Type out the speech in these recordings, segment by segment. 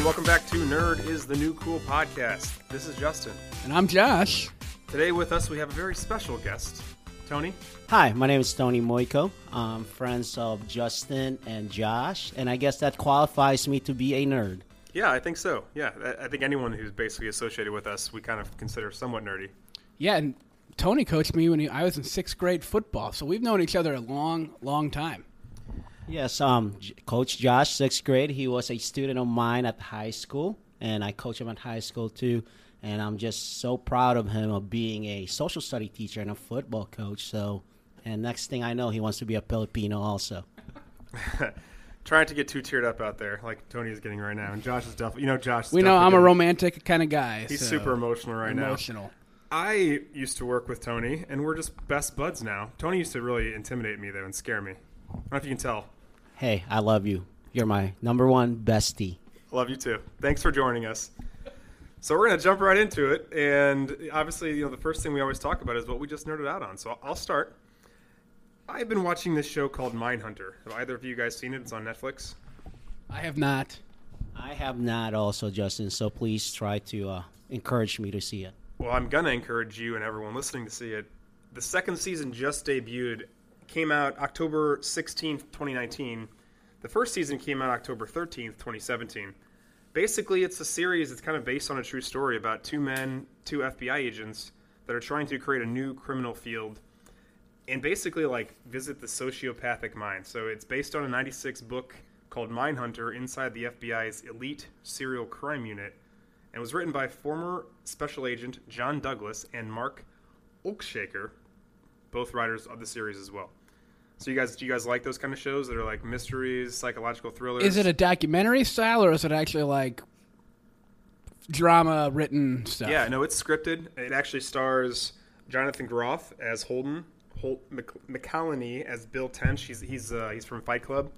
and welcome back to Nerd is the New Cool podcast. This is Justin. And I'm Josh. Today with us, we have a very special guest, Tony. Hi, my name is Tony Moiko. I'm friends of Justin and Josh, and I guess that qualifies me to be a nerd. Yeah, I think so. Yeah, I I think anyone who's basically associated with us, we kind of consider somewhat nerdy. Yeah, and Tony coached me when he, I was in sixth grade football, so we've known each other a long, long time. Yes, um, Coach Josh, sixth grade. He was a student of mine at high school, and I coach him at high school too. And I'm just so proud of him of being a social study teacher and a football coach. So, and next thing I know, he wants to be a Filipino also. Trying to get too teared up out there, like Tony is getting right now, and Josh is definitely. You know, Josh. We know I'm a romantic kind of guy. He's so- super emotional right now. emotional. I used to work with Tony, and we're just best buds now. Tony used to really intimidate me though and scare me. I don't know if you can tell. Hey, I love you. You're my number one bestie. Love you too. Thanks for joining us. So we're gonna jump right into it, and obviously, you know, the first thing we always talk about is what we just nerded out on. So I'll start. I've been watching this show called Mindhunter. Have either of you guys seen it? It's on Netflix. I have not. I have not also, Justin. So please try to uh, encourage me to see it. Well, I'm gonna encourage you and everyone listening to see it. The second season just debuted, came out October 16th, 2019. The first season came out October 13th, 2017. Basically, it's a series that's kind of based on a true story about two men, two FBI agents that are trying to create a new criminal field and basically like visit the sociopathic mind. So it's based on a 96 book called Mindhunter inside the FBI's elite serial crime unit and was written by former special agent John Douglas and Mark Olshaker, both writers of the series as well. So you guys, do you guys like those kind of shows that are like mysteries, psychological thrillers? Is it a documentary style or is it actually like drama written stuff? Yeah, no, it's scripted. It actually stars Jonathan Groff as Holden, Holt McCallany as Bill Tench. He's he's uh, he's from Fight Club,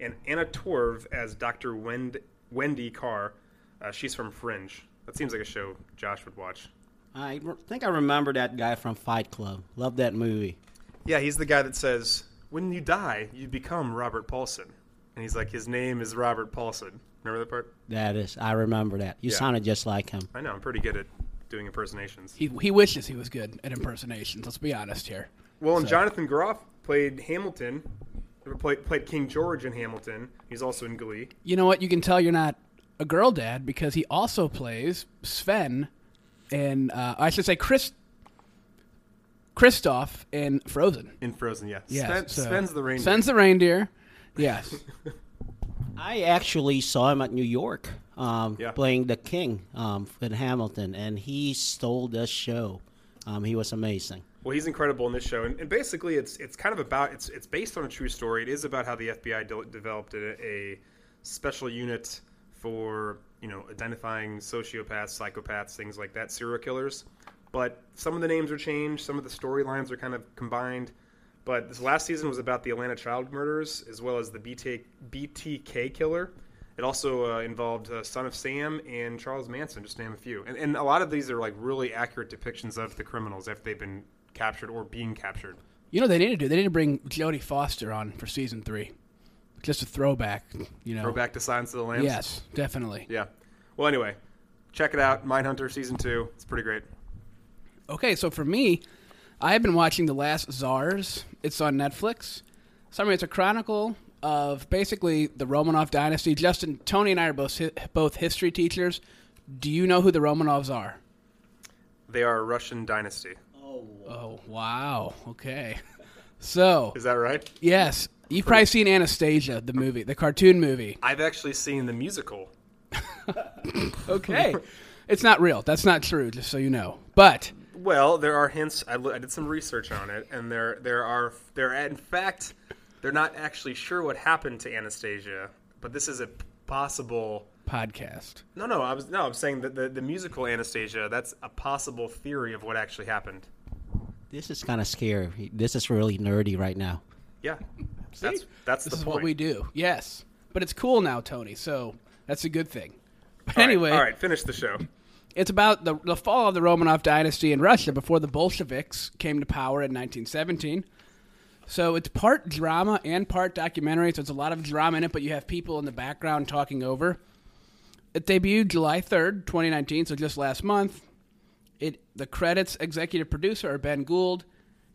and Anna Torv as Dr. Wend- Wendy Carr. Uh, she's from Fringe. That seems like a show Josh would watch. I re- think I remember that guy from Fight Club. Love that movie. Yeah, he's the guy that says, "When you die, you become Robert Paulson," and he's like, his name is Robert Paulson. Remember that part? That is, I remember that. You Yeah. sounded just like him. I know. I'm pretty good at doing impersonations. He, he wishes he was good at impersonations. Let's be honest here. Well, and So- Jonathan Groff played Hamilton. Played, played King George in Hamilton. He's also in Glee. You know what? You can tell you're not a girl dad because he also plays Sven and uh, I should say Chris Kristoff in Frozen. In Frozen, yeah. Yes, Sven, so- Sven's the reindeer. Sven's the reindeer. Yes. I actually saw him at New York um, Yeah. playing the king um, in Hamilton, and he stole the show. Um, he was amazing. Well, he's incredible in this show, and, and basically, it's it's kind of about it's it's based on a true story. It is about how the FBI de- developed a, a special unit for you know identifying sociopaths, psychopaths, things like that, serial killers. But some of the names are changed, some of the storylines are kind of combined. But this last season was about the Atlanta child murders as well as the BT, BTK killer. It also uh, involved uh, Son of Sam and Charles Manson, just to name a few. And, and a lot of these are like really accurate depictions of the criminals if they've been captured or being captured. You know they need to do? They need to bring Jodie Foster on for season three. Just a throwback, you know. throwback to Silence of the Lambs. Yes, definitely. Yeah. Well, anyway, check it out. Mindhunter season two. It's pretty great. Okay, so for me, I have been watching The Last Czars. It's on Netflix. Summary: It's a chronicle of basically the Romanov dynasty. Justin, Tony, and I are both hi- both history teachers. Do you know who the Romanovs are? They are a Russian dynasty. Oh, oh wow. Okay. So Is that right? yes, you've probably seen Anastasia, the movie, the cartoon movie. I've actually seen the musical. Okay. it's not real. That's not true. Just so you know. But Well, there are hints. I, I did some research on it, and there there are there in fact they're not actually sure what happened to Anastasia, but this is a possible. podcast. No, no, I was no, I'm saying that the, the musical Anastasia. That's a possible theory of what actually happened. This is kind of scary. This is really nerdy right now. Yeah, that's that's This the is point. what we do. Yes. But it's cool now, Tony. So that's a good thing. But All right, anyway, all right, finish the show. It's about the, the fall of the Romanov dynasty in Russia before the Bolsheviks came to power in 1917. So it's part drama and part documentary. So it's a lot of drama in it, but you have people in the background talking over. it debuted July 3rd, 2019, so just last month. It the credits executive producer are Ben Gould,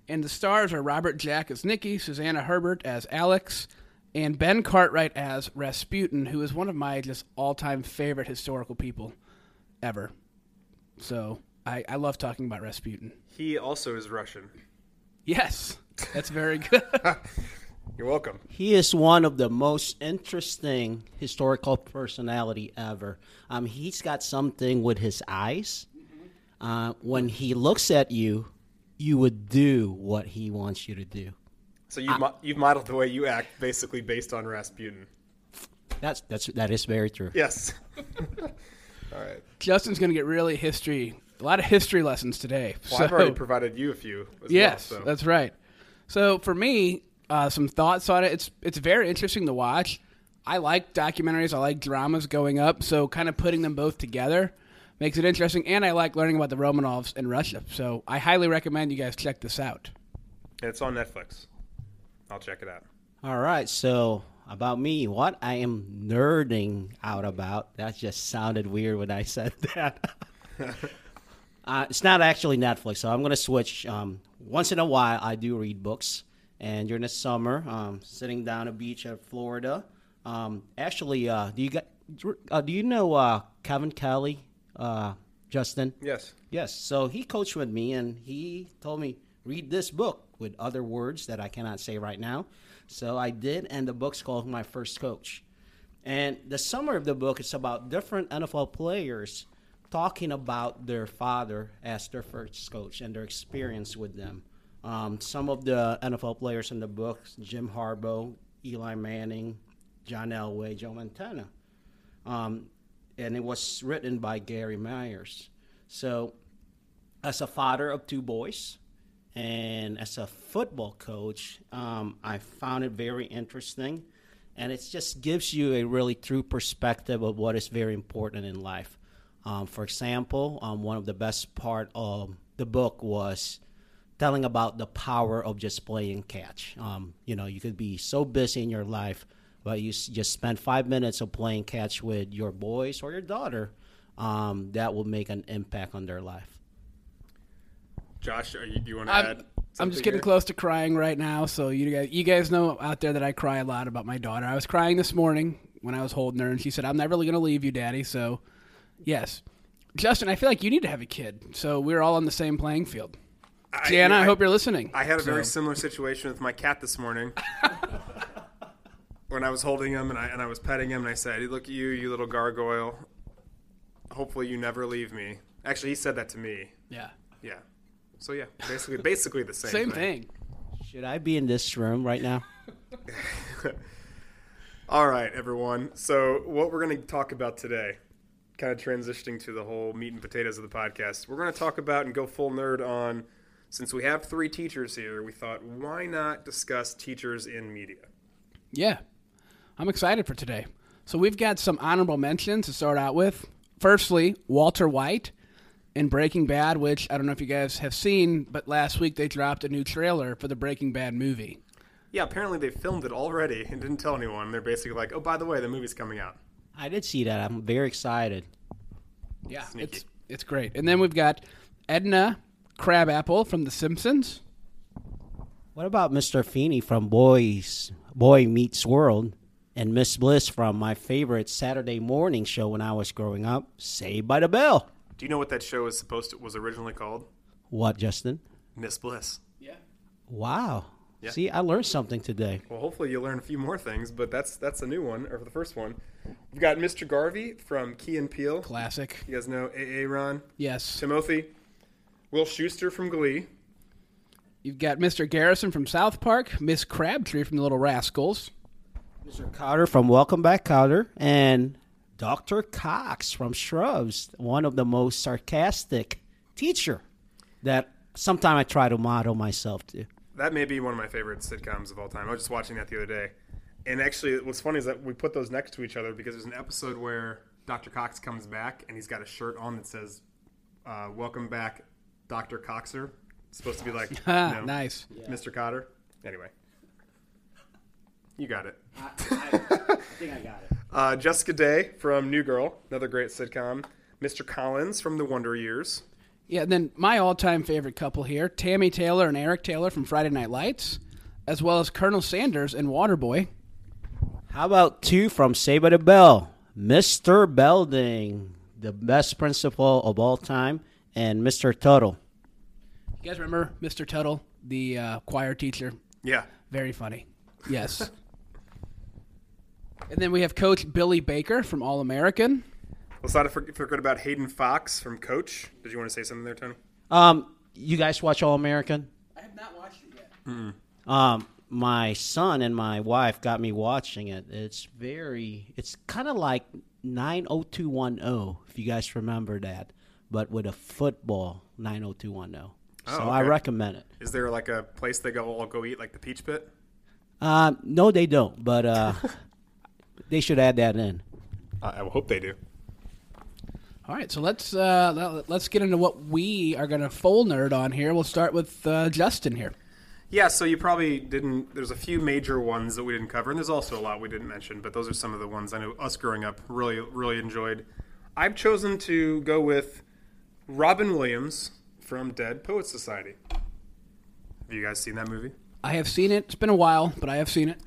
and the stars are Robert Jack as Nicky, Susanna Herbert as Alex, and Ben Cartwright as Rasputin, who is one of my just all-time favorite historical people ever. So I, I love talking about Rasputin. He also is Russian. Yes, that's very good. You're welcome. He is one of the most interesting historical personality ever. Um, he's got something with his eyes. Uh, when he looks at you, you would do what he wants you to do. So you've, mo- you've modeled the way you act basically based on Rasputin. That's that's that is very true. Yes. All right. Justin's going to get really history, a lot of history lessons today. Well, so, I've already provided you a few. As yes, well, so. that's right. So for me, uh, some thoughts on it. It's it's very interesting to watch. I like documentaries. I like dramas going up. So kind of putting them both together makes it interesting. And I like learning about the Romanovs in Russia. So I highly recommend you guys check this out. It's on Netflix. I'll check it out. All right, so about me, what I am nerding out about. That just sounded weird when I said that. uh, it's not actually Netflix, so I'm going to switch. Um, once in a while, I do read books, and during the summer, um, sitting down a beach at Florida. Um, actually, uh, do you got, uh, do you know uh, Kevin Kelly, uh, Justin? Yes. Yes. So he coached with me, and he told me read this book with other words that I cannot say right now. So I did, and the book's called My First Coach. And the summary of the book is about different NFL players talking about their father as their first coach and their experience with them. Um, some of the NFL players in the book: Jim Harbaugh, Eli Manning, John Elway, Joe Montana. Um, and it was written by Gary Myers. So, as a father of two boys, and as a football coach, um, I found it very interesting. And it just gives you a really true perspective of what is very important in life. Um, for example, um, one of the best part of the book was telling about the power of just playing catch. Um, you know, you could be so busy in your life, but you s- just spend five minutes of playing catch with your boys or your daughter. Um, that will make an impact on their life. Josh, are you, do you want to I'm, add? I'm just getting here? close to crying right now. So you guys, you guys know out there that I cry a lot about my daughter. I was crying this morning when I was holding her, and she said, "I'm never really going to leave you, Daddy." So, yes, Justin, I feel like you need to have a kid. So we're all on the same playing field. I- Jana, I, I- hope you're listening. I had a very similar situation with my cat this morning. when I was holding him and I and I was petting him and I said, "Look at you, you little gargoyle. Hopefully you never leave me." Actually, he said that to me. yeah, Yeah. So yeah, basically basically the same. Thing. Same thing. Should I be in this room right now? All right, everyone. So what we're going to talk about today, kind of transitioning to the whole meat and potatoes of the podcast, we're going to talk about and go full nerd on. Since we have three teachers here, we thought why not discuss teachers in media? Yeah, I'm excited for today. So we've got some honorable mentions to start out with. Firstly, Walter White in Breaking Bad, which I don't know if you guys have seen, but last week they dropped a new trailer for the Breaking Bad movie. Yeah, apparently they filmed it already and didn't tell anyone. They're basically like, "Oh, by the way, the movie's coming out." I did see that. I'm very excited. Yeah, Sneaky. it's it's great. And then we've got Edna Krabappel from The Simpsons. What about Mr. Feeney from Boys Boy Meets World and Miss Bliss from my favorite Saturday morning show when I was growing up, Saved by the Bell? Do you know what that show is supposed to was originally called? What, Justin? Miss Bliss. Yeah. Wow. Yeah. See, I learned something today. Well, hopefully you learn a few more things, but that's that's a new one, or the first one. We've got Mr. Garvey from Key and Peele. Classic. You guys know AA Ron. Yes. Timothy. Will Schuester from Glee. You've got Mr. Garrison from South Park, Miss Crabtree from The Little Rascals. Mr. Carter from Welcome Back, Carter, and Dr. Cox from Scrubs, one of the most sarcastic teacher that sometime I try to model myself to. That may be one of my favorite sitcoms of all time. I was just watching that the other day. And actually, what's funny is that we put those next to each other because there's an episode where Dr. Cox comes back and he's got a shirt on that says, uh, Welcome back, Dr. Coxer. It's supposed to be like, you know, nice. Mr. Kotter. Anyway, you got it. I think I got it. Uh, Jessica Day from New Girl, another great sitcom. Mr. Collins from The Wonder Years. Yeah, and then my all-time favorite couple here, Tami Taylor and Eric Taylor from Friday Night Lights, as well as Colonel Sanders and Waterboy. How about two from Saved by the Bell? Mr. Belding, the best principal of all time, and Mr. Tuttle. You guys remember Mr. Tuttle, the uh, choir teacher? Yeah. Very funny. Yes. and then we have Coach Billy Baker from All American. Let's not for- forget about Hayden Fox from Coach. Did you want to say something there, Tony? Um, you guys watch All American? I have not watched it yet. Um, my son and my wife got me watching it. It's very, it's kind of like 90210, if you guys remember that, but with a football 90210. So Oh, I recommend it. Is there like a place they go all go eat, like the Peach Pit? Uh, no, they don't, but uh, they should add that in. I, I hope they do. All right, so let's uh, let- let's get into what we are going to full nerd on here. We'll start with uh, Justin here. Yeah, so you probably didn't. There's a few major ones that we didn't cover, and there's also a lot we didn't mention. But those are some of the ones I know us growing up really, really enjoyed. I've chosen to go with Robin Williams from Dead Poets Society. Have you guys seen that movie? I have seen it. It's been a while, but I have seen it.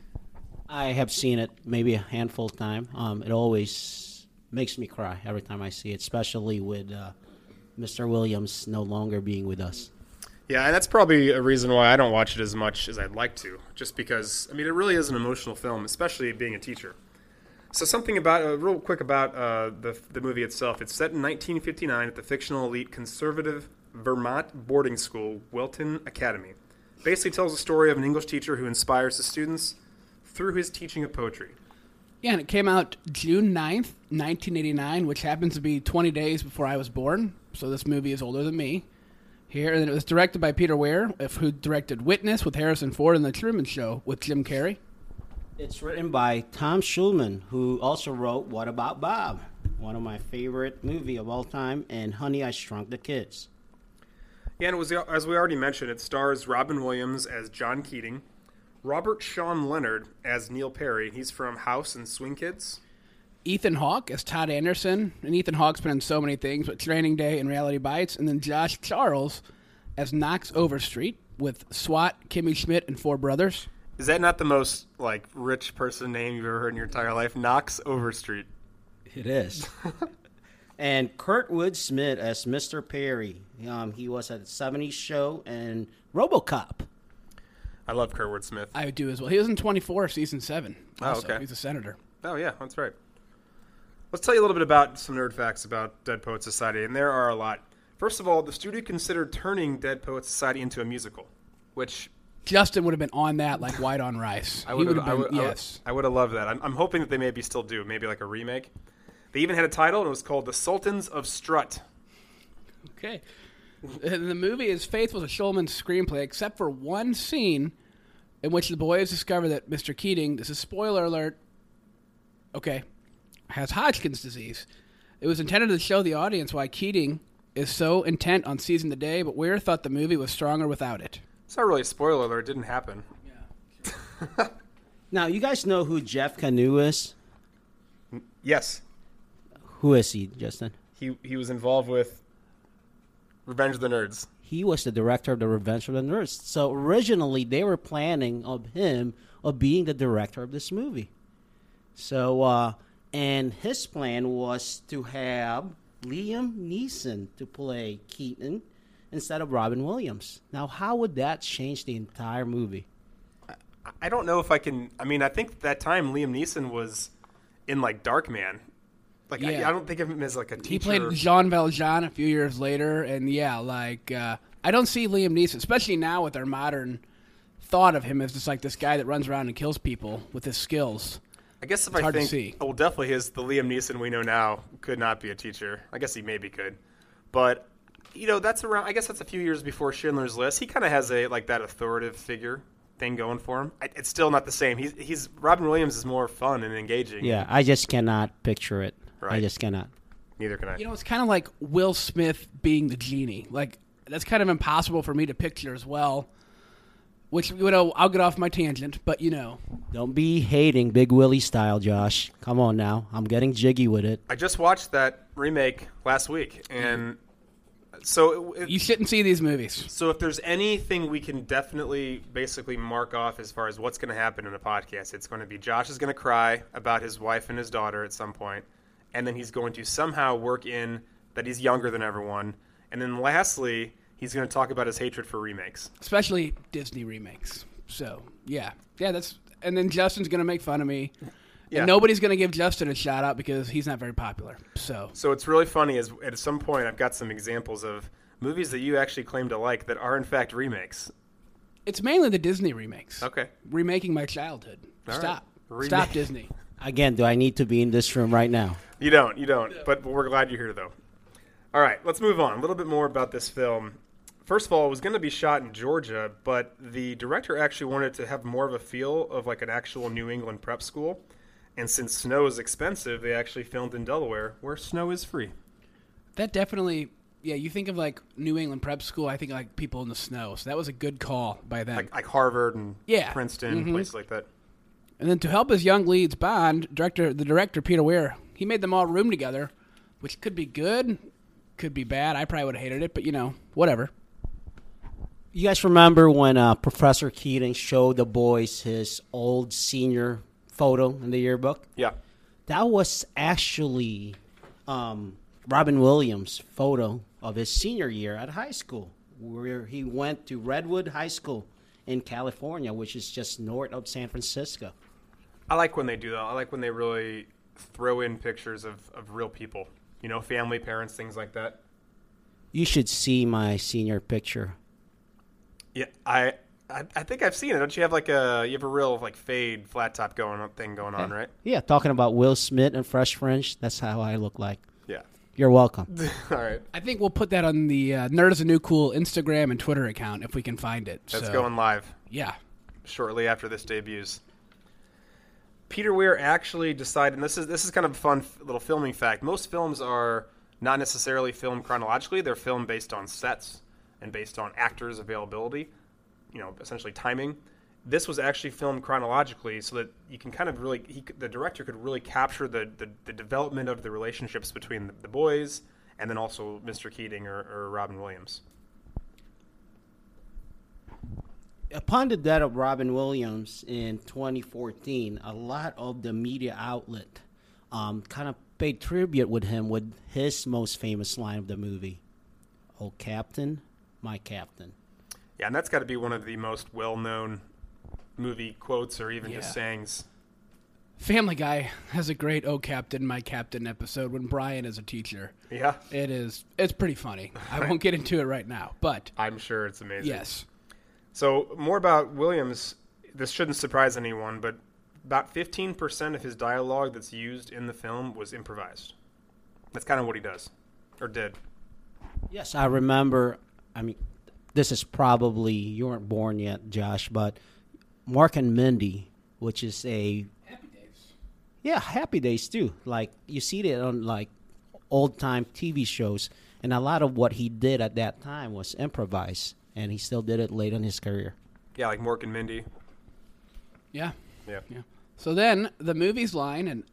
I have seen it maybe a handful of times. Um, it always makes me cry every time I see it, especially with uh, Mr. Williams no longer being with us. Yeah, and that's probably a reason why I don't watch it as much as I'd like to. Just because, I mean, it really is an emotional film, especially being a teacher. So, something about, uh, real quick about uh, the, the movie itself. It's set in 1959 at the fictional elite conservative Vermont boarding school, Welton Academy. Basically tells the story of an English teacher who inspires the students through his teaching of poetry. Yeah, and it came out June 9th, 1989, which happens to be 20 days before I was born. So this movie is older than me. Here, and it was directed by Peter Weir, who directed Witness with Harrison Ford and The Truman Show with Jim Carrey. It's written by Tom Schulman, who also wrote What About Bob, one of my favorite movie of all time, and Honey, I Shrunk the Kids. Yeah, and it was as we already mentioned, it stars Robin Williams as John Keating, Robert Sean Leonard as Neil Perry. He's from House and Swing Kids. Ethan Hawke as Todd Anderson, and Ethan Hawke's been in so many things, but Training Day and Reality Bites, and then Josh Charles as Knox Overstreet with SWAT, Kimmy Schmidt, and four brothers. Is that not the most like rich person name you've ever heard in your entire life? Knox Overstreet. It is. and Kurtwood Smith as Mr. Perry. Um, he was at the 70s show and Robocop. I love Kurtwood Smith. I do as well. He was in 24, season 7. Oh, okay. He's a senator. Oh yeah, that's right. Let's tell you a little bit about some nerd facts about Dead Poet Society, and there are a lot. First of all, the studio considered turning Dead Poet Society into a musical, which Justin would have been on that like white on rice. I he would have have I been, would, I would- yes. I would have loved that. I'm, I'm hoping that they maybe still do, maybe like a remake. They even had a title, and it was called The Sultans of Strut. Okay. And the movie is faithful to Schulman's screenplay, except for one scene in which the boys discover that Mr. Keating, this is spoiler alert, okay, has Hodgkin's disease. It was intended to show the audience why Keating is so intent on seizing the day, but Weir thought the movie was stronger without it. It's not really a spoiler alert. It didn't happen. Yeah. Now, you guys know who Jeff Kanew is? Yes, Who is he, Justin? he he was involved with Revenge of the Nerds. He was the director of the Revenge of the Nerds. So originally, they were planning of him of being the director of this movie. So, uh, and his plan was to have Liam Neeson to play Keaton instead of Robin Williams. Now, how would that change the entire movie? I don't know if I can. I mean, I think that time Liam Neeson was in like Darkman. Like I, Yeah. I don't think of him as like a teacher. He played Jean Valjean a few years later, and yeah, like uh, I don't see Liam Neeson, especially now with our modern thought of him as just like this guy that runs around and kills people with his skills. I guess if It's I hard to think, see. well, definitely his the Liam Neeson we know now could not be a teacher. I guess he maybe could, but you know that's around. I guess that's a few years before Schindler's List. He kind of has a like that authoritative figure thing going for him. I, it's still not the same. He's he's Robin Williams is more fun and engaging. Yeah, I just cannot picture it. I just cannot. Neither can I. You know, it's kind of like Will Smith being the genie. Like that's kind of impossible for me to picture as well. which you know I'll get off my tangent, but you know, Don't be hating Big Willie style, Josh. Come on now. I'm getting jiggy with it. I just watched that remake last week, and so it, you shouldn't see these movies. So if there's anything we can definitely basically mark off as far as what's going to happen in a podcast, it's going to be Josh is going to cry about his wife and his daughter at some point, and then he's going to somehow work in that he's younger than everyone, and then lastly, he's going to talk about his hatred for remakes. especially Disney remakes. So yeah, yeah, that's and then Justin's gonna make fun of me. Yeah. And nobody's gonna give Justin a shout out because he's not very popular. So So it's really funny is at some point I've got some examples of movies that you actually claim to like that are in fact remakes. it's mainly the Disney remakes. Okay. Remaking my childhood. All right. Stop. Remake- Stop Disney. Again, do I need to be in this room right now? You don't, you don't. But we're glad you're here, though. All right, let's move on. A little bit more about this film. First of all, it was going to be shot in Georgia, but the director actually wanted to have more of a feel of like an actual New England prep school. And since snow is expensive, they actually filmed in Delaware, where snow is free. That definitely yeah, you think of like New England prep school, I think like people in the snow. So that was a good call by them. Like, like Harvard and Yeah. Princeton, Mhm. places like that. And then to help his young leads bond, director the director Peter Weir, he made them all room together, which could be good, could be bad. I probably would have hated it, but you know, whatever. You guys remember when uh, Professor Keating showed the boys his old senior photo in the yearbook? Yeah. That was actually um, Robin Williams' photo of his senior year at high school, where he went to Redwood High School in California, which is just north of San Francisco. I like when they do that. I like when they really throw in pictures of, of real people. You know, family, parents, things like that. You should see my senior picture. Yeah, I, I I think I've seen it. Don't you have like a you have a real like fade flat top going on thing going on, right? Yeah, talking about Will Smith and Fresh French. That's how I look like. Yeah. You're welcome. All right. I think we'll put that on the uh, Nerd is a New Cool Instagram and Twitter account if we can find it. That's So, going live Yeah. shortly after this debuts. Peter Weir actually decided, and this is this is kind of a fun little filming fact. Most films are not necessarily filmed chronologically; they're filmed based on sets and based on actors' availability. You know, essentially timing. This was actually filmed chronologically, so that you can kind of really, he, the director could really capture the, the, the development of the relationships between the, boys and then also Mr. Keating or, or Robin Williams. Upon the death of Robin Williams in 2014, a lot of the media outlet um, kind of paid tribute with him with his most famous line of the movie, "Oh Captain, my Captain." Yeah, and that's got to be one of the most well-known movie quotes or even just sayings. Family Guy has a great "Oh Captain, My Captain" episode when Brian is a teacher. Yeah, It is. It's pretty funny. I won't get into it right now, but I'm sure it's amazing. yes, So more about Williams. This shouldn't surprise anyone, but about 15% of his dialogue that's used in the film was improvised. That's kind of what he does, or did. Yes, I remember. I mean, this is probably you weren't born yet, Josh, but Mork and Mindy, which is a Happy Days. yeah, Happy Days too. Like you see it on like old time TV shows, and a lot of what he did at that time was improvised, and he still did it late in his career. Yeah, like Mork and Mindy. Yeah. Yeah. Yeah. So then the movie's line and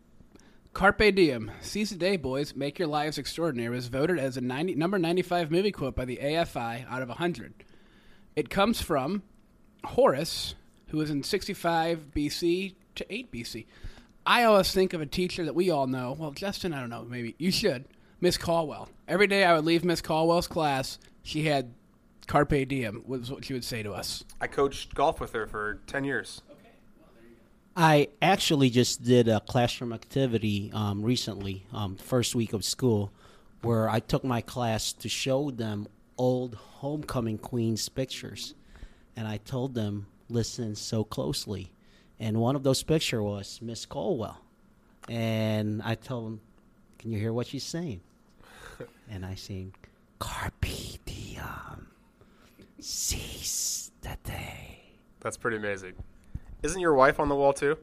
Carpe Diem, seize the day, boys, make your lives extraordinary was voted as a 90, number 95 movie quote by the AFI out of 100. It comes from Horace, who was in 65 BC to 8 BC. I always think of a teacher that we all know. Well, Justin, I don't know, maybe you should. Miss Caldwell. Every day I would leave Miss Caldwell's class, she had Carpe Diem, was what she would say to us. I coached golf with her for 10 years. I actually just did a classroom activity um, recently, um, first week of school, where I took my class to show them old homecoming queens pictures, and I told them listen so closely, and one of those pictures was Miss Colwell, and I told them, "Can you hear what she's saying?" and I sing, "Carpe diem, seize the day." That's pretty amazing. Isn't your wife on the wall too?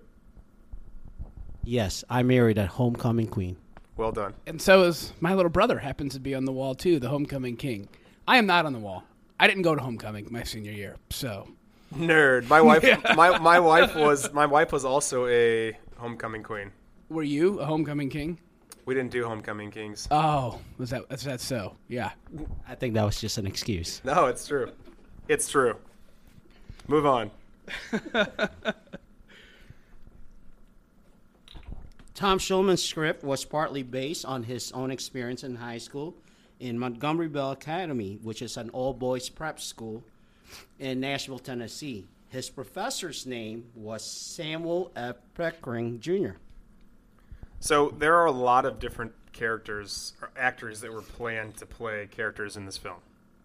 Yes, I married a homecoming queen. Well done. And so is my little brother happens to be on the wall too, the homecoming king. I am not on the wall. I didn't go to homecoming my senior year, so Nerd. My wife. My my wife was my wife was also a homecoming queen. Were you a homecoming king? We didn't do homecoming kings. Oh, was that is that so? Yeah. I think that was just an excuse. No, it's true. It's true. Move on. Tom Schulman's script was partly based on his own experience in high school in Montgomery Bell Academy, which is an all boys prep school in Nashville, Tennessee. His professor's name was Samuel F. Pickering Jr. So there are a lot of different characters or actors that were planned to play characters in this film.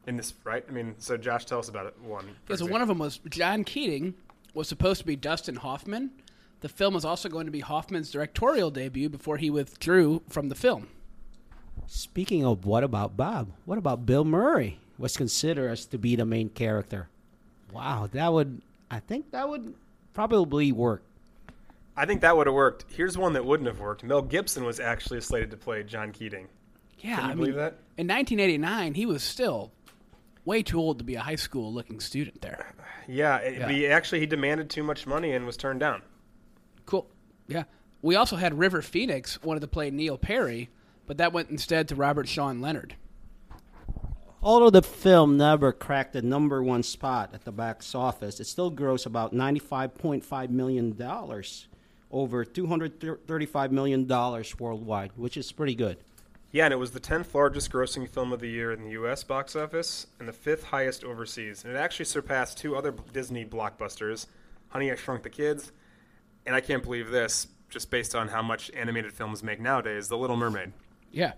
In this, right? I mean, so Josh, tell us about it. One. for Yeah, so one of them was John Keating was supposed to be Dustin Hoffman. The film was also going to be Hoffman's directorial debut before he withdrew from the film. Speaking of what about Bob? What about Bill Murray? Was considered as to be the main character. Wow, that would I think that would probably work. I think that would have worked. Here's one that wouldn't have worked. Mel Gibson was actually slated to play John Keating. Yeah, Can you I believe mean, that? in 1989, he was still way too old to be a high school looking student there. Yeah, it, Yeah. He actually he demanded too much money and was turned down. Cool. Yeah. We also had River Phoenix wanted to play Neil Perry, but that went instead to Robert Sean Leonard. Although the film never cracked the number one spot at the box office, it still grossed about $95.5 million, over $235 million worldwide, which is pretty good. Yeah, and it was the 10th largest grossing film of the year in the U.S. box office and the fifth highest overseas. And it actually surpassed two other Disney blockbusters, Honey, I Shrunk the Kids, and I can't believe this, just based on how much animated films make nowadays, The Little Mermaid. Yeah.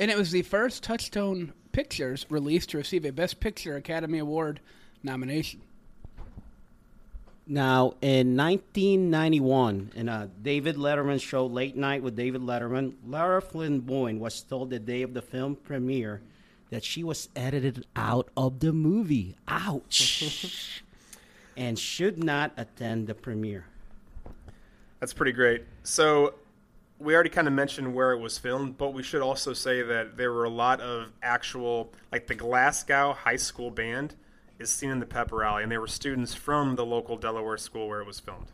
And it was the first Touchstone Pictures release to receive a Best Picture Academy Award nomination. Now, in 1991, in a David Letterman show, Late Night with David Letterman, Lara Flynn Boyle was told the day of the film premiere that she was edited out of the movie. Ouch! and should not attend the premiere. That's pretty great. So, we already kind of mentioned where it was filmed, but we should also say that there were a lot of actual, like the Glasgow High School Band is seen in the Pepper rally, and they were students from the local Delaware school where it was filmed.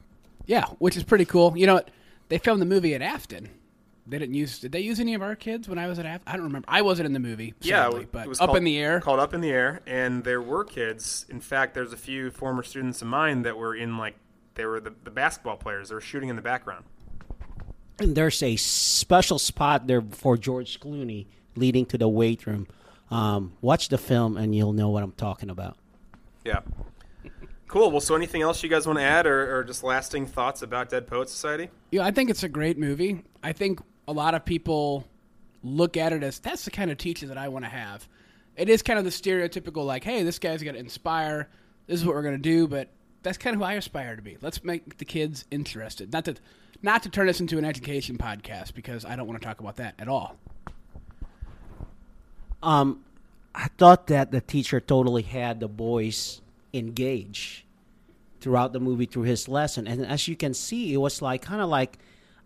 Yeah, which is pretty cool. You know, what? they filmed the movie at Afton. They didn't use. Did they use any of our kids when I was at Afton? I don't remember. I wasn't in the movie. Yeah, sadly, it but was up called- in the air. Called Up in the Air, and there were kids. In fact, there's a few former students of mine that were in like they were the, the basketball players. They were shooting in the background. And there's a special spot there for George Clooney leading to the weight room. Um, watch the film and you'll know what I'm talking about. Yeah. Cool. Well, so anything else you guys want to add, or, or just lasting thoughts about Dead Poet Society? Yeah, I think it's a great movie. I think a lot of people look at it as that's the kind of teacher that I want to have. It is kind of the stereotypical, like, hey, this guy's going to inspire. This is what we're going to do, but that's kind of who I aspire to be. Let's make the kids interested. Not to, not to turn this into an education podcast because I don't want to talk about that at all. Um, I thought that the teacher totally had the boys engaged throughout the movie through his lesson, and as you can see, it was like kind of like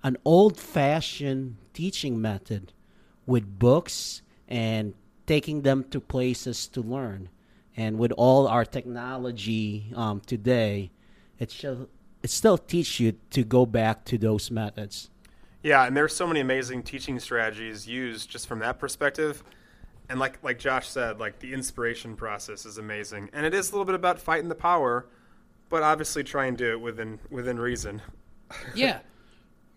an old-fashioned teaching method with books and taking them to places to learn. And with all our technology um, today, it still it still teach you to go back to those methods. Yeah, and there's so many amazing teaching strategies used just from that perspective. And like like Josh said, like the inspiration process is amazing, and it is a little bit about fighting the power, but obviously try and do it within within reason. yeah.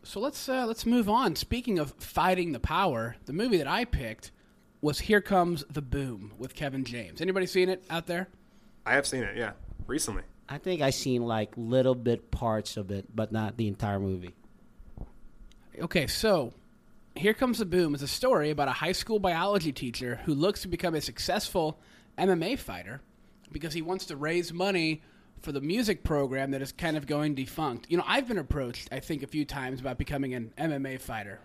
So let's uh, let's move on. Speaking of fighting the power, the movie that I picked was Here Comes the Boom with Kevin James. Anybody seen it out there? I have seen it, yeah, recently. I think I seen like little bit parts of it, but not the entire movie. Okay, so Here Comes the Boom is a story about a high school biology teacher who looks to become a successful MMA fighter because he wants to raise money for the music program that is kind of going defunct. You know, I've been approached, I think, a few times about becoming an MMA fighter.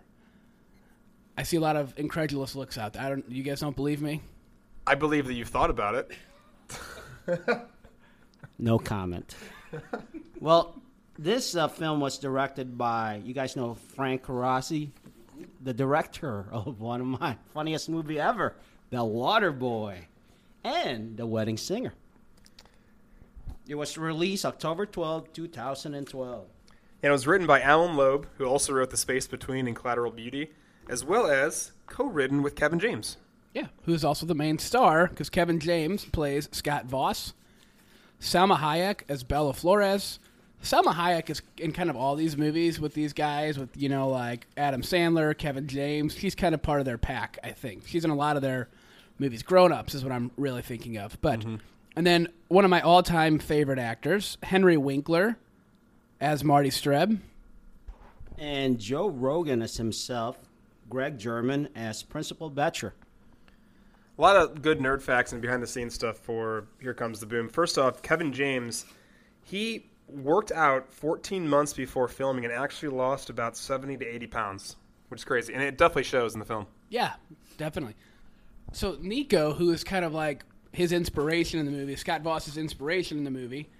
I see a lot of incredulous looks out there. I don't. You guys don't believe me? I believe that you've thought about it. No comment. well, this uh, film was directed by you guys know Frank Rossi, the director of one of my funniest movie ever, The Water Boy, and The Wedding Singer. It was released October 12, 2012. And it was written by Allan Loeb, who also wrote The Space Between and Collateral Beauty, as well as co-written with Kevin James. Yeah, who's also the main star because Kevin James plays Scott Voss. Salma Hayek as Bella Flores. Salma Hayek is in kind of all these movies with these guys, with you know like Adam Sandler, Kevin James. She's kind of part of their pack, I think. She's in a lot of their movies. Grown Ups is what I'm really thinking of. But mm-hmm. and then one of my all-time favorite actors, Henry Winkler, as Marty Streb. And Joe Rogan as himself, Greg German as Principal Betcher. A lot of good nerd facts and behind the scenes stuff for Here Comes the Boom. First off, Kevin James, he worked out 14 months before filming and actually lost about 70 to 80 pounds, which is crazy. And it definitely shows in the film. Yeah, definitely. So Nico, who is kind of like his inspiration in the movie, Scott Voss's inspiration in the movie,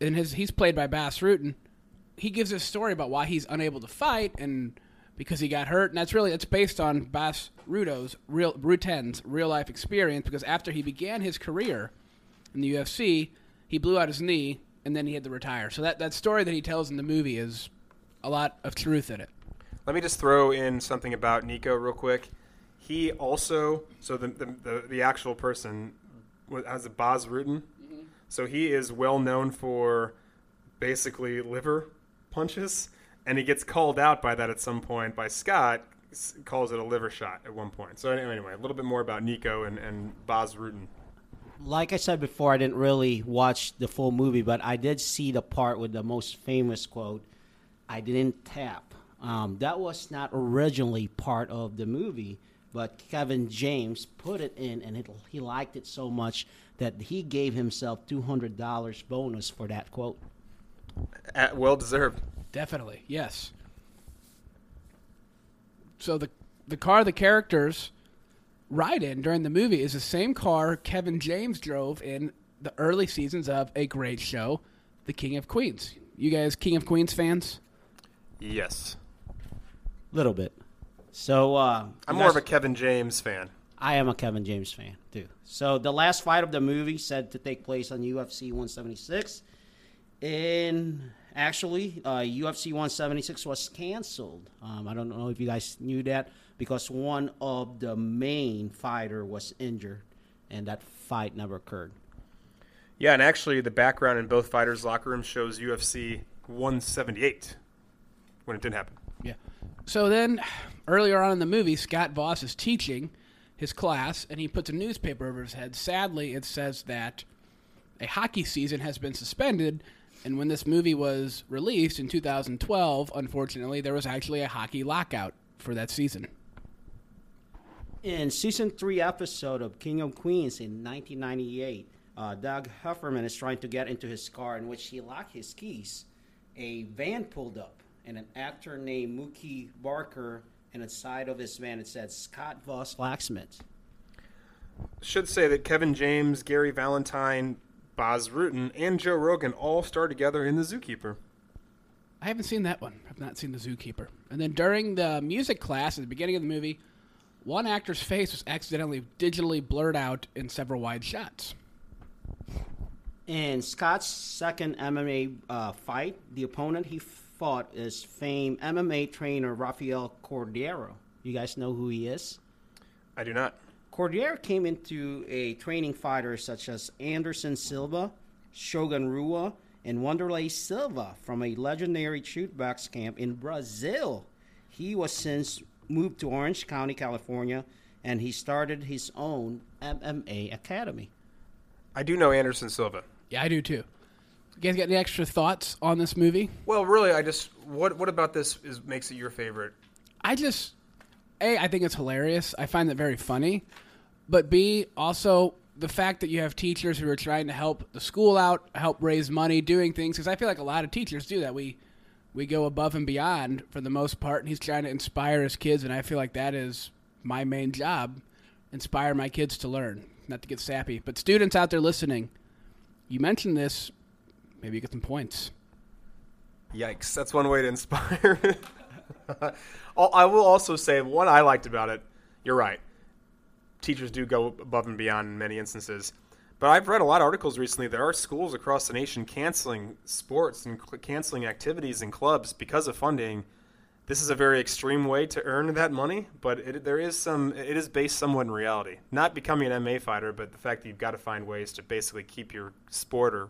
and his he's played by Bas Rutten. He gives a story about why he's unable to fight and because he got hurt, and that's really it's based on Bas Ruto's real Rutten's real life experience. Because after he began his career in the UFC, he blew out his knee and then he had to retire. So that that story that he tells in the movie is a lot of truth in it. Let me just throw in something about Nico real quick. He also, so the the, the, the actual person has a Bas Rutten. Mm-hmm. So he is well known for basically liver punches, and he gets called out by that at some point by Scott. Calls it a liver shot at one point. So anyway, a little bit more about Nico and, and Bas Rutten. Like I said before, I didn't really watch the full movie, but I did see the part with the most famous quote I didn't tap. Um, that was not originally part of the movie, but Kevin James put it in, and it, he liked it so much that he gave himself $200 bonus for that quote. At, well deserved. Definitely, yes. So the the car the characters ride in during the movie is the same car Kevin James drove in the early seasons of a great show, The King of Queens. You guys King of Queens fans? Yes, a Little bit. So uh, I'm you more of a Kevin James fan. I am a Kevin James fan too. So the last fight of the movie said to take place on UFC 176, and actually uh, UFC 176 was canceled. Um, I don't know if you guys knew that because one of the main fighter was injured, and that fight never occurred. Yeah, and actually, the background in both fighters' locker rooms shows UFC 178 when it didn't happen. Yeah. So then, earlier on in the movie, Scott Voss is teaching his class, and he puts a newspaper over his head. Sadly, it says that a hockey season has been suspended, and when this movie was released in 2012, unfortunately, there was actually a hockey lockout for that season. In season three episode of King of Queens in 1998, uh, Doug Heffernan is trying to get into his car in which he locked his keys. A van pulled up, and an actor named Mookie Barker, and inside of his van it said Scott Voss Blacksmith. Should say that Kevin James, Gary Valentine, Bas Rutten, and Joe Rogan all star together in The Zookeeper. I haven't seen that one. I've not seen The Zookeeper. And then during the music class at the beginning of the movie, one actor's face was accidentally digitally blurred out in several wide shots. In Scott's second MMA uh, fight, the opponent he fought is famed MMA trainer Rafael Cordero. You guys know who he is? I do not. Cordier came into a training fighters such as Anderson Silva, Shogun Rua, and Wanderlei Silva from a legendary Chute Boxe camp in Brazil. He was since moved to Orange County, California, and he started his own MMA academy. I do know Anderson Silva. Yeah, I do too. You guys got any extra thoughts on this movie? Well, really, I just what what about this is makes it your favorite? I just A, I think it's hilarious. I find it very funny. But B, also the fact that you have teachers who are trying to help the school out, help raise money, doing things because I feel like a lot of teachers do that. We we go above and beyond for the most part and he's trying to inspire his kids and I feel like that is my main job, inspire my kids to learn, not to get sappy. But students out there listening, you mentioned this, maybe you get some points. Yikes! That's one way to inspire. I will also say one I liked about it. You're right. Teachers do go above and beyond in many instances, But I've read a lot of articles recently. There are schools across the nation canceling sports and cl- canceling activities and clubs because of funding. This is a very extreme way to earn that money, but it, there is some. It is based somewhat in reality. Not becoming an MMA fighter, but the fact that you've got to find ways to basically keep your sport or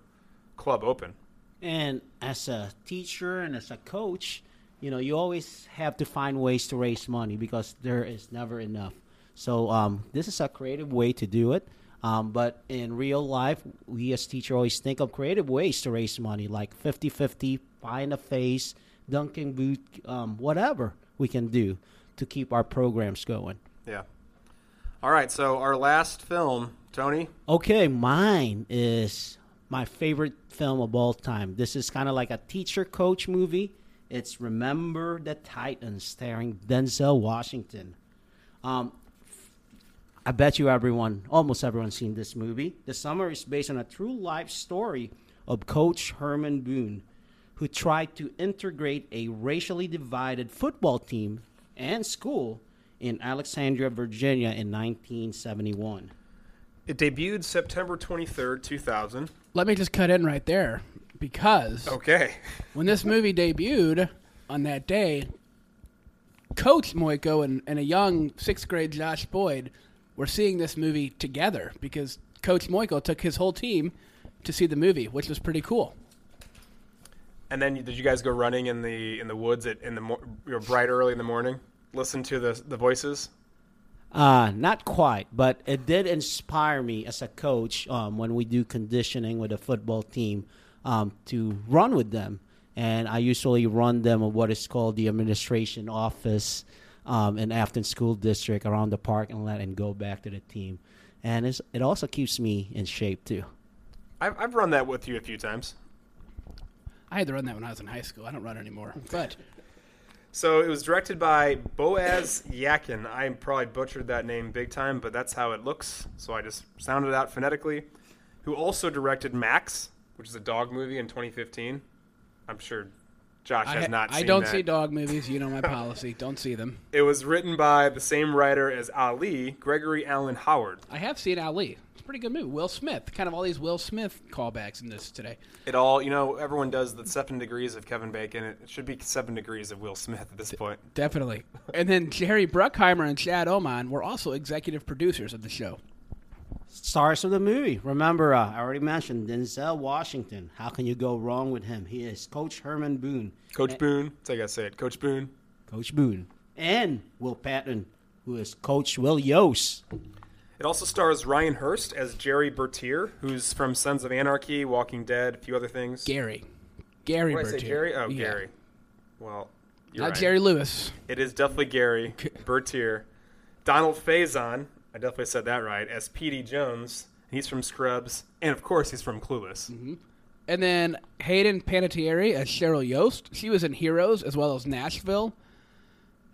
club open. And as a teacher and as a coach, you know, you always have to find ways to raise money because there is never enough. So um, this is a creative way to do it. Um, but in real life, we as teachers always think of creative ways to raise money, like 50-50, pie in the face, dunking boot, um, whatever we can do to keep our programs going. Yeah. All right. So our last film, Tony. Okay, mine is my favorite film of all time. This is kind of like a teacher coach movie. It's Remember the Titans, starring Denzel Washington. Um, I bet you everyone, almost everyone, seen this movie. The summer is based on a true life story of Coach Herman Boone, who tried to integrate a racially divided football team and school in Alexandria, Virginia in 1971. It debuted September 23rd, 2000. Let me just cut in right there because Okay. when this movie debuted on that day, Coach Moiko and, and a young sixth grade Josh Boyd were seeing this movie together because Coach Moiko took his whole team to see the movie, which was pretty cool. And then did you guys go running in the in the woods at, in the mo- you know, bright early in the morning? Listen to the the voices. Uh, not quite, but it did inspire me as a coach um, when we do conditioning with a football team um, to run with them. And I usually run them of what is called the administration office um, in Afton School District around the parking lot and go back to the team. And it's, it also keeps me in shape too. I've I've run that with you a few times. I had to run that when I was in high school. I don't run anymore. But So it was directed by Boaz Yakin. I probably butchered that name big time, but that's how it looks. So I just sounded it out phonetically. Who also directed Max, which is a dog movie in 2015. I'm sure Josh I, has not. I don't that. see dog movies. You know my policy. Don't see them. It was written by the same writer as Ali, Gregory Allen Howard. I have seen Ali. It's a pretty good movie. Will Smith. Kind of all these Will Smith callbacks in this today. It all, you know, everyone does the seven degrees of Kevin Bacon. It should be seven degrees of Will Smith at this point. Definitely. And then Jerry Bruckheimer and Chad Oman were also executive producers of the show. Stars of the movie. Remember, uh, I already mentioned Denzel Washington. How can you go wrong with him? He is Coach Herman Boone. Coach Boone, that's how you gotta say it. Coach Boone. Coach Boone. And Will Patton, who is Coach Will Yoast. It also stars Ryan Hurst as Jerry Bertier, who's from Sons of Anarchy, Walking Dead, a few other things. Gary. Gary What did I say, Bertier. Jerry? Oh, Yeah. Gary. Well, you're Not right. Jerry Lewis. It is definitely Gary Bertier. Donald Faison, I definitely said that right, as Petey Jones. He's from Scrubs, and of course, he's from Clueless. Mm-hmm. And then Hayden Panettiere as Sheryl Yoast. She was in Heroes as well as Nashville.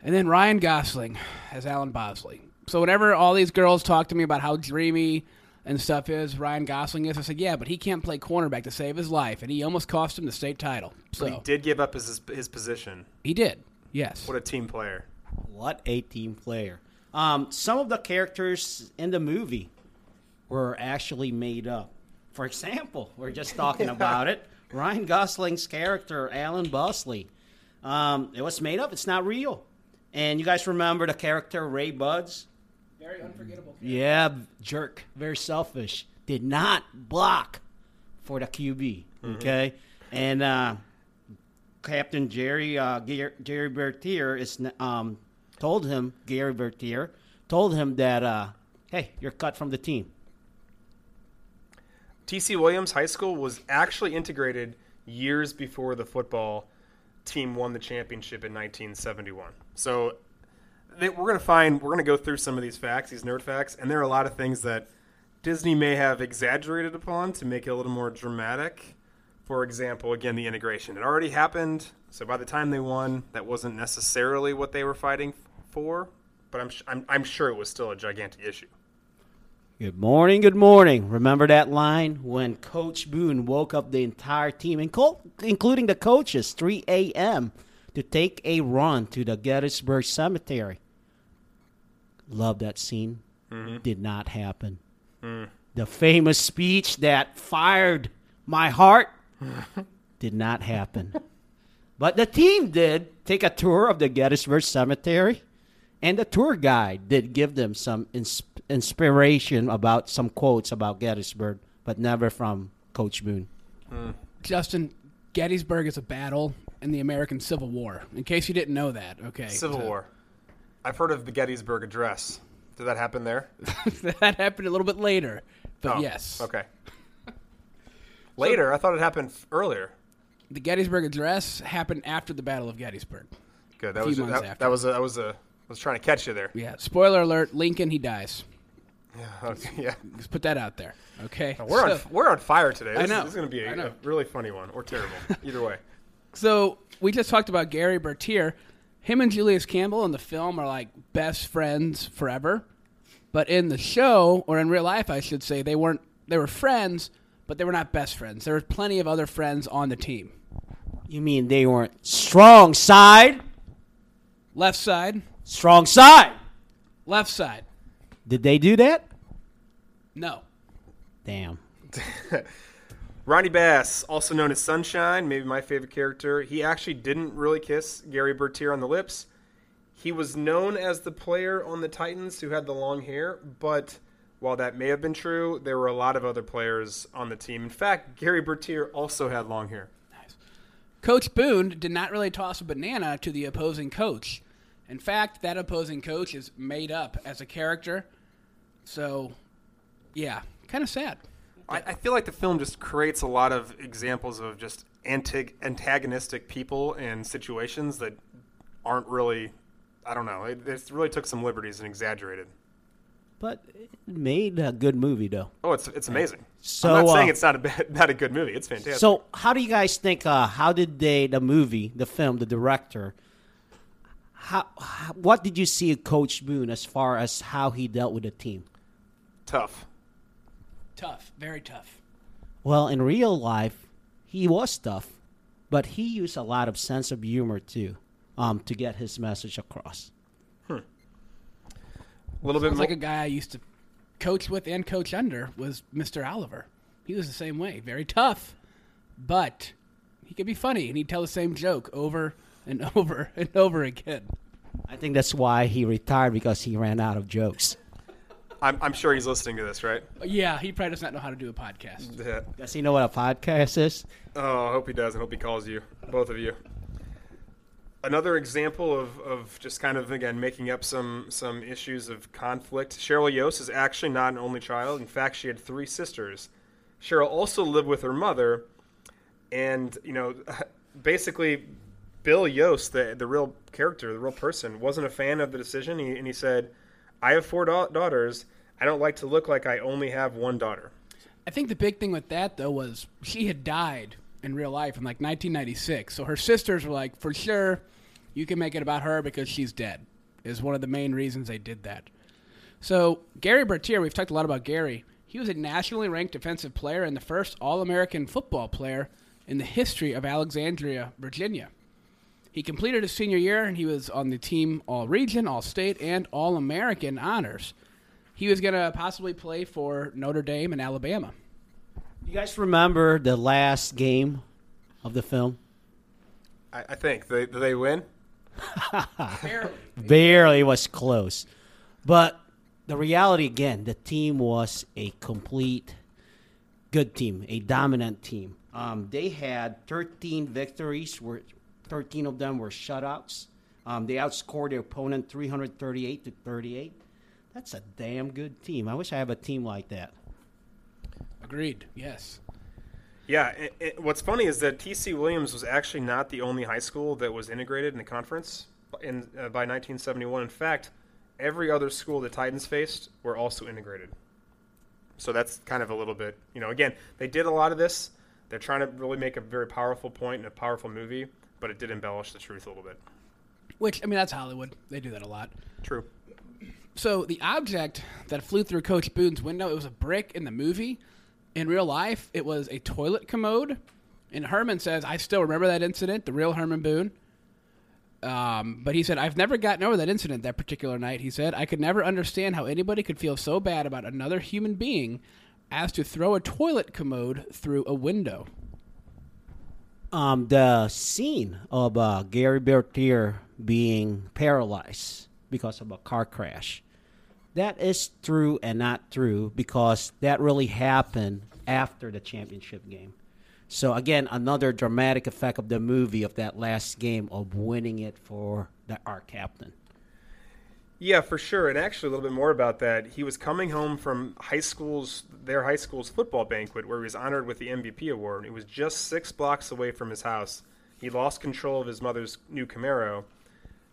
And then Ryan Gosling as Alan Bosley. So whenever all these girls talk to me about how dreamy and stuff is Ryan Gosling is, I said, yeah, but he can't play cornerback to save his life, and he almost cost him the state title. So But he did give up his his position. he did. Yes. What a team player! What a team player. Um, some of the characters in the movie were actually made up. For example, we're just talking about it. Ryan Gosling's character, Alan Bosley. Um, it was made up. It's not real. And you guys remember the character Ray Budds? Very unforgettable. Yeah, jerk. Very selfish. Did not block for the QB. Okay, and uh, Captain Jerry uh, Gar- Jerry Bertier is um, told him Gary Bertier told him that uh, hey, you're cut from the team. T.C. Williams High School was actually integrated years before the football team won the championship in 1971. So they, we're going to find we're going to go through some of these facts, these nerd facts, and there are a lot of things that Disney may have exaggerated upon to make it a little more dramatic. For example, again, the integration. It already happened, so by the time they won, that wasn't necessarily what they were fighting for, but I'm, I'm, I'm sure it was still a gigantic issue. Good morning, good morning. Remember that line when Coach Boone woke up the entire team, incl- including the coaches, 3 a.m. to take a run to the Gettysburg Cemetery. Love that scene. Mm-hmm. Did not happen. Mm. the famous speech that fired my heart did not happen. But the team did take a tour of the Gettysburg Cemetery, and the tour guide did give them some ins- inspiration about some quotes about Gettysburg, but never from Coach Boone. Justin, Gettysburg is a battle in the American Civil War. In case you didn't know that, okay. Civil So- War. I've heard of the Gettysburg Address. Did that happen there? that happened a little bit later, but Oh, yes. Okay. Later, I thought it happened f- earlier. The Gettysburg Address happened after the Battle of Gettysburg. Good. That was that, after. that was a, that was a I was trying to catch you there. Yeah. Spoiler alert: Lincoln, he dies. Okay, yeah. Just put that out there. Okay. We're on we're on fire today. This, know. This is going to be I a, a really funny one or terrible. Either way. So we just talked about Gary Bertier. Him and Julius Campbell in the film are like best friends forever. But in the show, or in real life, I should say, they weren't. They were friends, but they were not best friends. There were plenty of other friends on the team. You mean they weren't strong side? Left side, Strong side. left side. Did they do that? No. Damn. Ronnie Bass, also known as Sunshine, maybe my favorite character. He actually didn't really kiss Gary Bertier on the lips. He was known as the player on the Titans who had the long hair, but while that may have been true, there were a lot of other players on the team. In fact, Gary Bertier also had long hair. Nice. Coach Boone did not really toss a banana to the opposing coach. In fact, that opposing coach is made up as a character. So, yeah, kind of sad. I, I feel like the film just creates a lot of examples of just antig- antagonistic people and situations that aren't really. I don't know. It, it really took some liberties and exaggerated. But it made a good movie, though. Oh, it's it's amazing. So, I'm not saying uh, it's not a bad, not a good movie. It's fantastic. So, how do you guys think? Uh, how did they, the movie, the film, the director, how, how, what did you see of Coach Boone as far as how he dealt with the team? tough. Tough, very tough. Well, in real life, he was tough, but he used a lot of sense of humor too, um, to get his message across. A little bit Sounds more. like a guy I used to coach with and coach under was Mr. Oliver. He was the same way, very tough, but he could be funny and he'd tell the same joke over and over and over again. I think that's why he retired because he ran out of jokes. I'm, I'm sure he's listening to this, right? Yeah, he probably does not know how to do a podcast. Yeah. Does he know what a podcast is? Oh, I hope he does. I hope he calls you, both of you. Another example of, of just kind of again making up some some issues of conflict. Sheryl Yoast is actually not an only child. In fact, she had three sisters. Cheryl also lived with her mother, and you know, basically, Bill Yoast, the the real character, the real person, wasn't a fan of the decision, he, and he said, "I have four da- daughters. I don't like to look like I only have one daughter." I think the big thing with that though was she had died in real life in like 1996. So her sisters were like, for sure, you can make it about her because she's dead. Is one of the main reasons they did that. So Gary Bertier, we've talked a lot about Gary. He was a nationally ranked defensive player and the first All-American football player in the history of Alexandria, Virginia. He completed his senior year and he was on the team All Region, All State, and All American honors. He was going to possibly play for Notre Dame and Alabama. You guys remember the last game of the film? I, I think they did they win. Barely was close. But the reality again, the team was a complete good team, a dominant team. Um, they had 13 victories, where 13 of them were shutouts. Um, they outscored their opponent 338 to 38. That's a damn good team. I wish I have a team like that. Agreed. Yes. Yeah, it, it, what's funny is that TC Williams was actually not the only high school that was integrated in the conference in, uh, by 1971. In fact, every other school the Titans faced were also integrated. So that's kind of a little bit, you know, again, they did a lot of this. They're trying to really make a very powerful point in a powerful movie, but it did embellish the truth a little bit. Which I mean, that's Hollywood. They do that a lot. True. So the object that flew through Coach Boone's window, it was a brick in the movie. In real life, it was a toilet commode. And Herman says, I still remember that incident, the real Herman Boone. Um, but he said, I've never gotten over that incident that particular night. He said, I could never understand how anybody could feel so bad about another human being as to throw a toilet commode through a window. Um, the scene of uh, Gary Bertier being paralyzed because of a car crash. That is true and not true because that really happened after the championship game. So again, another dramatic effect of the movie of that last game of winning it for the our captain. Yeah, for sure. And actually, a little bit more about that. He was coming home from high school's their high school's football banquet, where he was honored with the MVP award. It was just six blocks away from his house. He lost control of his mother's new Camaro,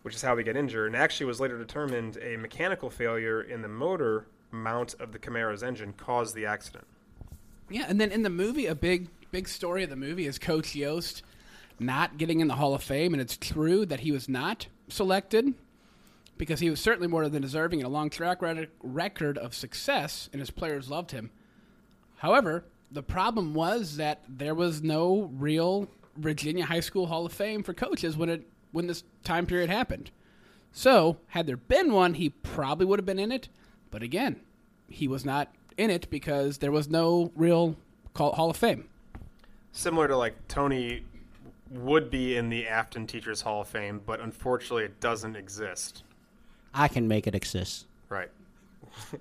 which is how he got injured, and actually was later determined a mechanical failure in the motor mount of the Camaro's engine caused the accident. Yeah, and then in the movie, a big big story of the movie is Coach Yoast not getting in the Hall of Fame, and it's true that he was not selected because he was certainly more than deserving and a long track record of success, and his players loved him. However, the problem was that there was no real Virginia High School Hall of Fame for coaches when it when this time period happened. So, had there been one, he probably would have been in it. But again, he was not in it because there was no real Hall of Fame. Similar to like Tony would be in the Afton Teachers Hall of Fame, but unfortunately it doesn't exist. I can make it exist. Right.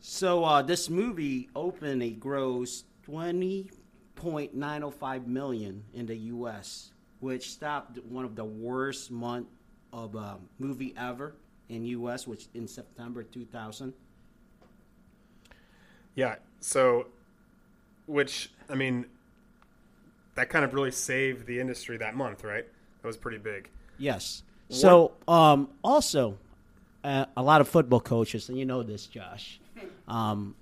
so uh, this movie opened a gross twenty point nine oh five million in the U.S., which stopped one of the worst month of a movie ever in U.S., which in September two thousand. Yeah. So, which I mean, that kind of really saved the industry that month, right? That was pretty big. Yes. So, um, also, uh, a lot of football coaches, and you know this, Josh, um,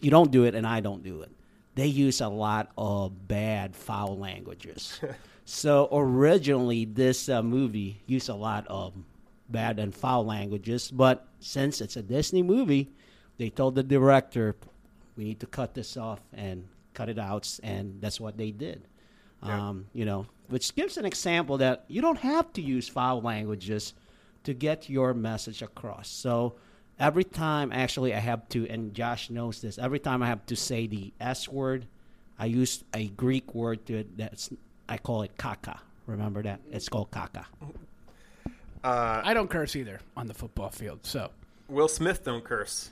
you don't do it, and I don't do it. They use a lot of bad foul languages. so originally, this uh, movie used a lot of bad and foul languages, but since it's a Disney movie, they told the director, "We need to cut this off and cut it out," and that's what they did. Yeah. Um, you know, which gives an example that you don't have to use foul languages to get your message across. So every time, actually, I have to, and Josh knows this. Every time I have to say the S word, I use a Greek word to it. That's I call it caca. Remember that? It's called caca. Uh, I don't curse either on the football field. So Will Smith don't curse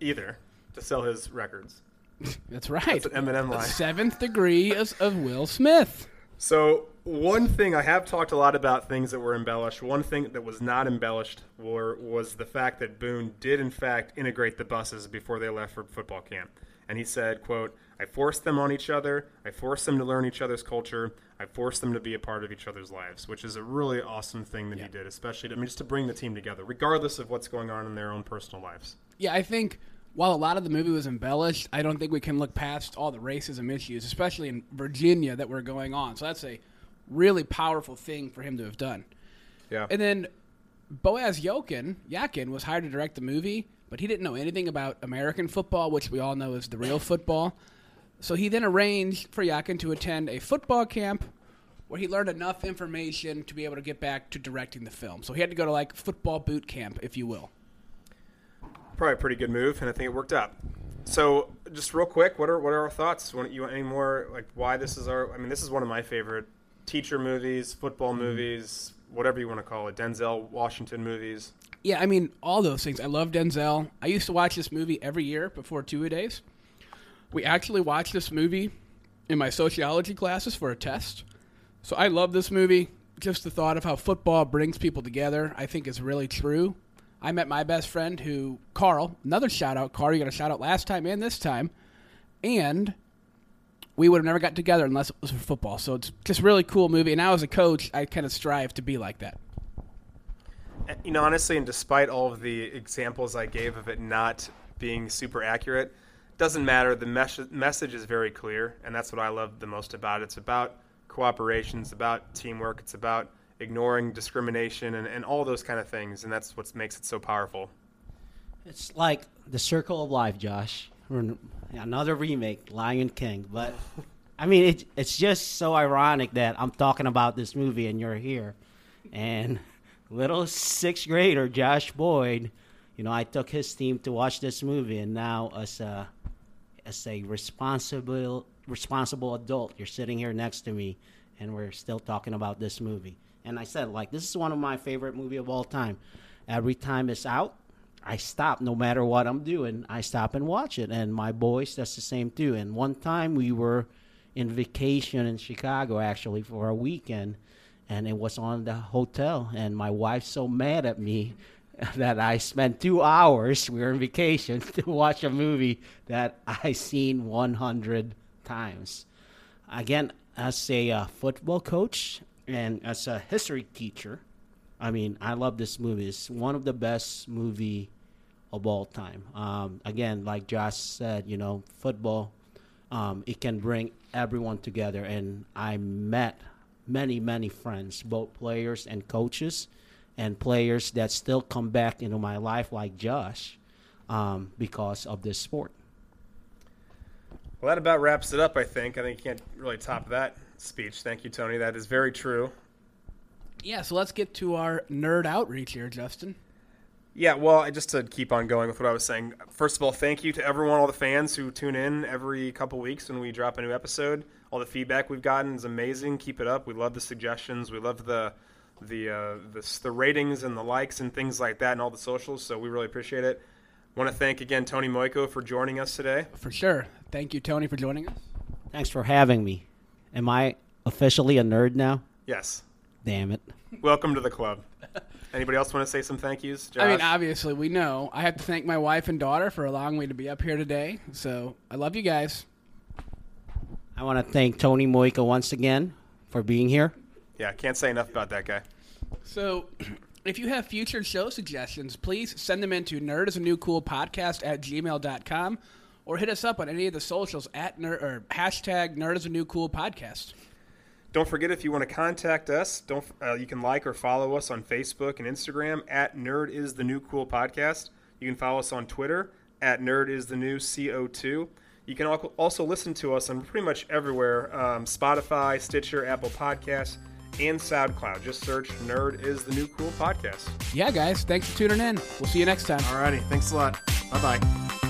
either to sell his records. That's right. That's an Eminem line. The seventh degree of, of Will Smith. So one thing I have talked a lot about things that were embellished. One thing that was not embellished were, was the fact that Boone did in fact integrate the buses before they left for football camp. And he said, "quote I forced them on each other. I forced them to learn each other's culture. I forced them to be a part of each other's lives, which is a really awesome thing that yeah. he did, especially to, I mean, just to bring the team together, regardless of what's going on in their own personal lives. Yeah, I think while a lot of the movie was embellished, I don't think we can look past all the racism issues, especially in Virginia, that were going on. So that's a really powerful thing for him to have done. Yeah. And then Boaz Yokin, Yakin was hired to direct the movie, but he didn't know anything about American football, which we all know is the real football. So he then arranged for Yakin to attend a football camp where he learned enough information to be able to get back to directing the film. So he had to go to like football boot camp, if you will probably a pretty good move, and I think it worked out. So, just real quick, what are what are our thoughts? Want you want any more like why this is our? I mean, this is one of my favorite teacher movies, football mm-hmm. movies, whatever you want to call it, Denzel Washington movies. Yeah, I mean all those things. I love Denzel. I used to watch this movie every year before two a days. We actually watched this movie in my sociology classes for a test. So I love this movie. Just the thought of how football brings people together, I think, is really true. I met my best friend who, Carl, another shout out. Carl, you got a shout out last time and this time. And we would have never got together unless it was for football. So it's just really cool movie. And now as a coach, I kind of strive to be like that. Eh, you know, honestly, and despite all of the examples I gave of it not being super accurate, doesn't matter. The mes- message is very clear, and that's what I love the most about it. It's about cooperation. It's about teamwork. It's about ignoring discrimination and, and all those kind of things, and that's what makes it so powerful. It's like the circle of life, Josh. Another remake, Lion King, but I mean, it, it's just so ironic that I'm talking about this movie and you're here, and little sixth grader Josh Boyd, you know, I took his team to watch this movie, and now us a as a responsible responsible adult, you're sitting here next to me, and we're still talking about this movie. And I said, like, this is one of my favorite movie of all time. Every time it's out, I stop no matter what I'm doing. I stop and watch it. And my boys, that's the same too. And one time we were in vacation in Chicago actually for a weekend, and it was on the hotel. And my wife's so mad at me that I spent two hours. We were on vacation to watch a movie that I seen 100 times. Again, as a uh, football coach and as a history teacher, I mean, I love this movie. It's one of the best movie of all time. Um, again, like Josh said, you know, football, um, it can bring everyone together. And I met many, many friends, both players and coaches, and players that still come back into my life, like Josh, um, because of this sport. Well, that about wraps it up, I think. I think you can't really top that speech. Thank you, Tony. That is very true. Yeah, so let's get to our nerd outreach here, Justin. Yeah, well, just to keep on going with what I was saying, first of all, thank you to everyone, all the fans who tune in every couple weeks when we drop a new episode. All the feedback we've gotten is amazing. Keep it up. We love the suggestions. We love the the uh, the, the ratings and the likes and things like that, and all the socials. So we really appreciate it. Want to thank again Tony Moiko for joining us today. For sure. Thank you, Tony, for joining us. Thanks for having me. Am I officially a nerd now? Yes. Damn it. Welcome to the club. Anybody else want to say some thank yous? Josh? I mean, obviously, we know. I have to thank my wife and daughter for allowing me to be up here today. So I love you guys. I want to thank Tony Moika once again for being here. Yeah, can't say enough about that guy. So, if you have future show suggestions, please send them into nerd is a new cool podcast at gmail.com or hit us up on any of the socials at nerd or hashtag nerd is a new cool podcast. Don't forget if you want to contact us, don't uh, you can like or follow us on Facebook and Instagram at Nerd is the New Cool Podcast. You can follow us on Twitter at Nerd is the New CO2. You can also listen to us on pretty much everywhere: um, Spotify, Stitcher, Apple Podcasts, and SoundCloud. Just search "Nerd is the New Cool Podcast." Yeah, guys, thanks for tuning in. We'll see you next time. Alrighty, thanks a lot. Bye bye.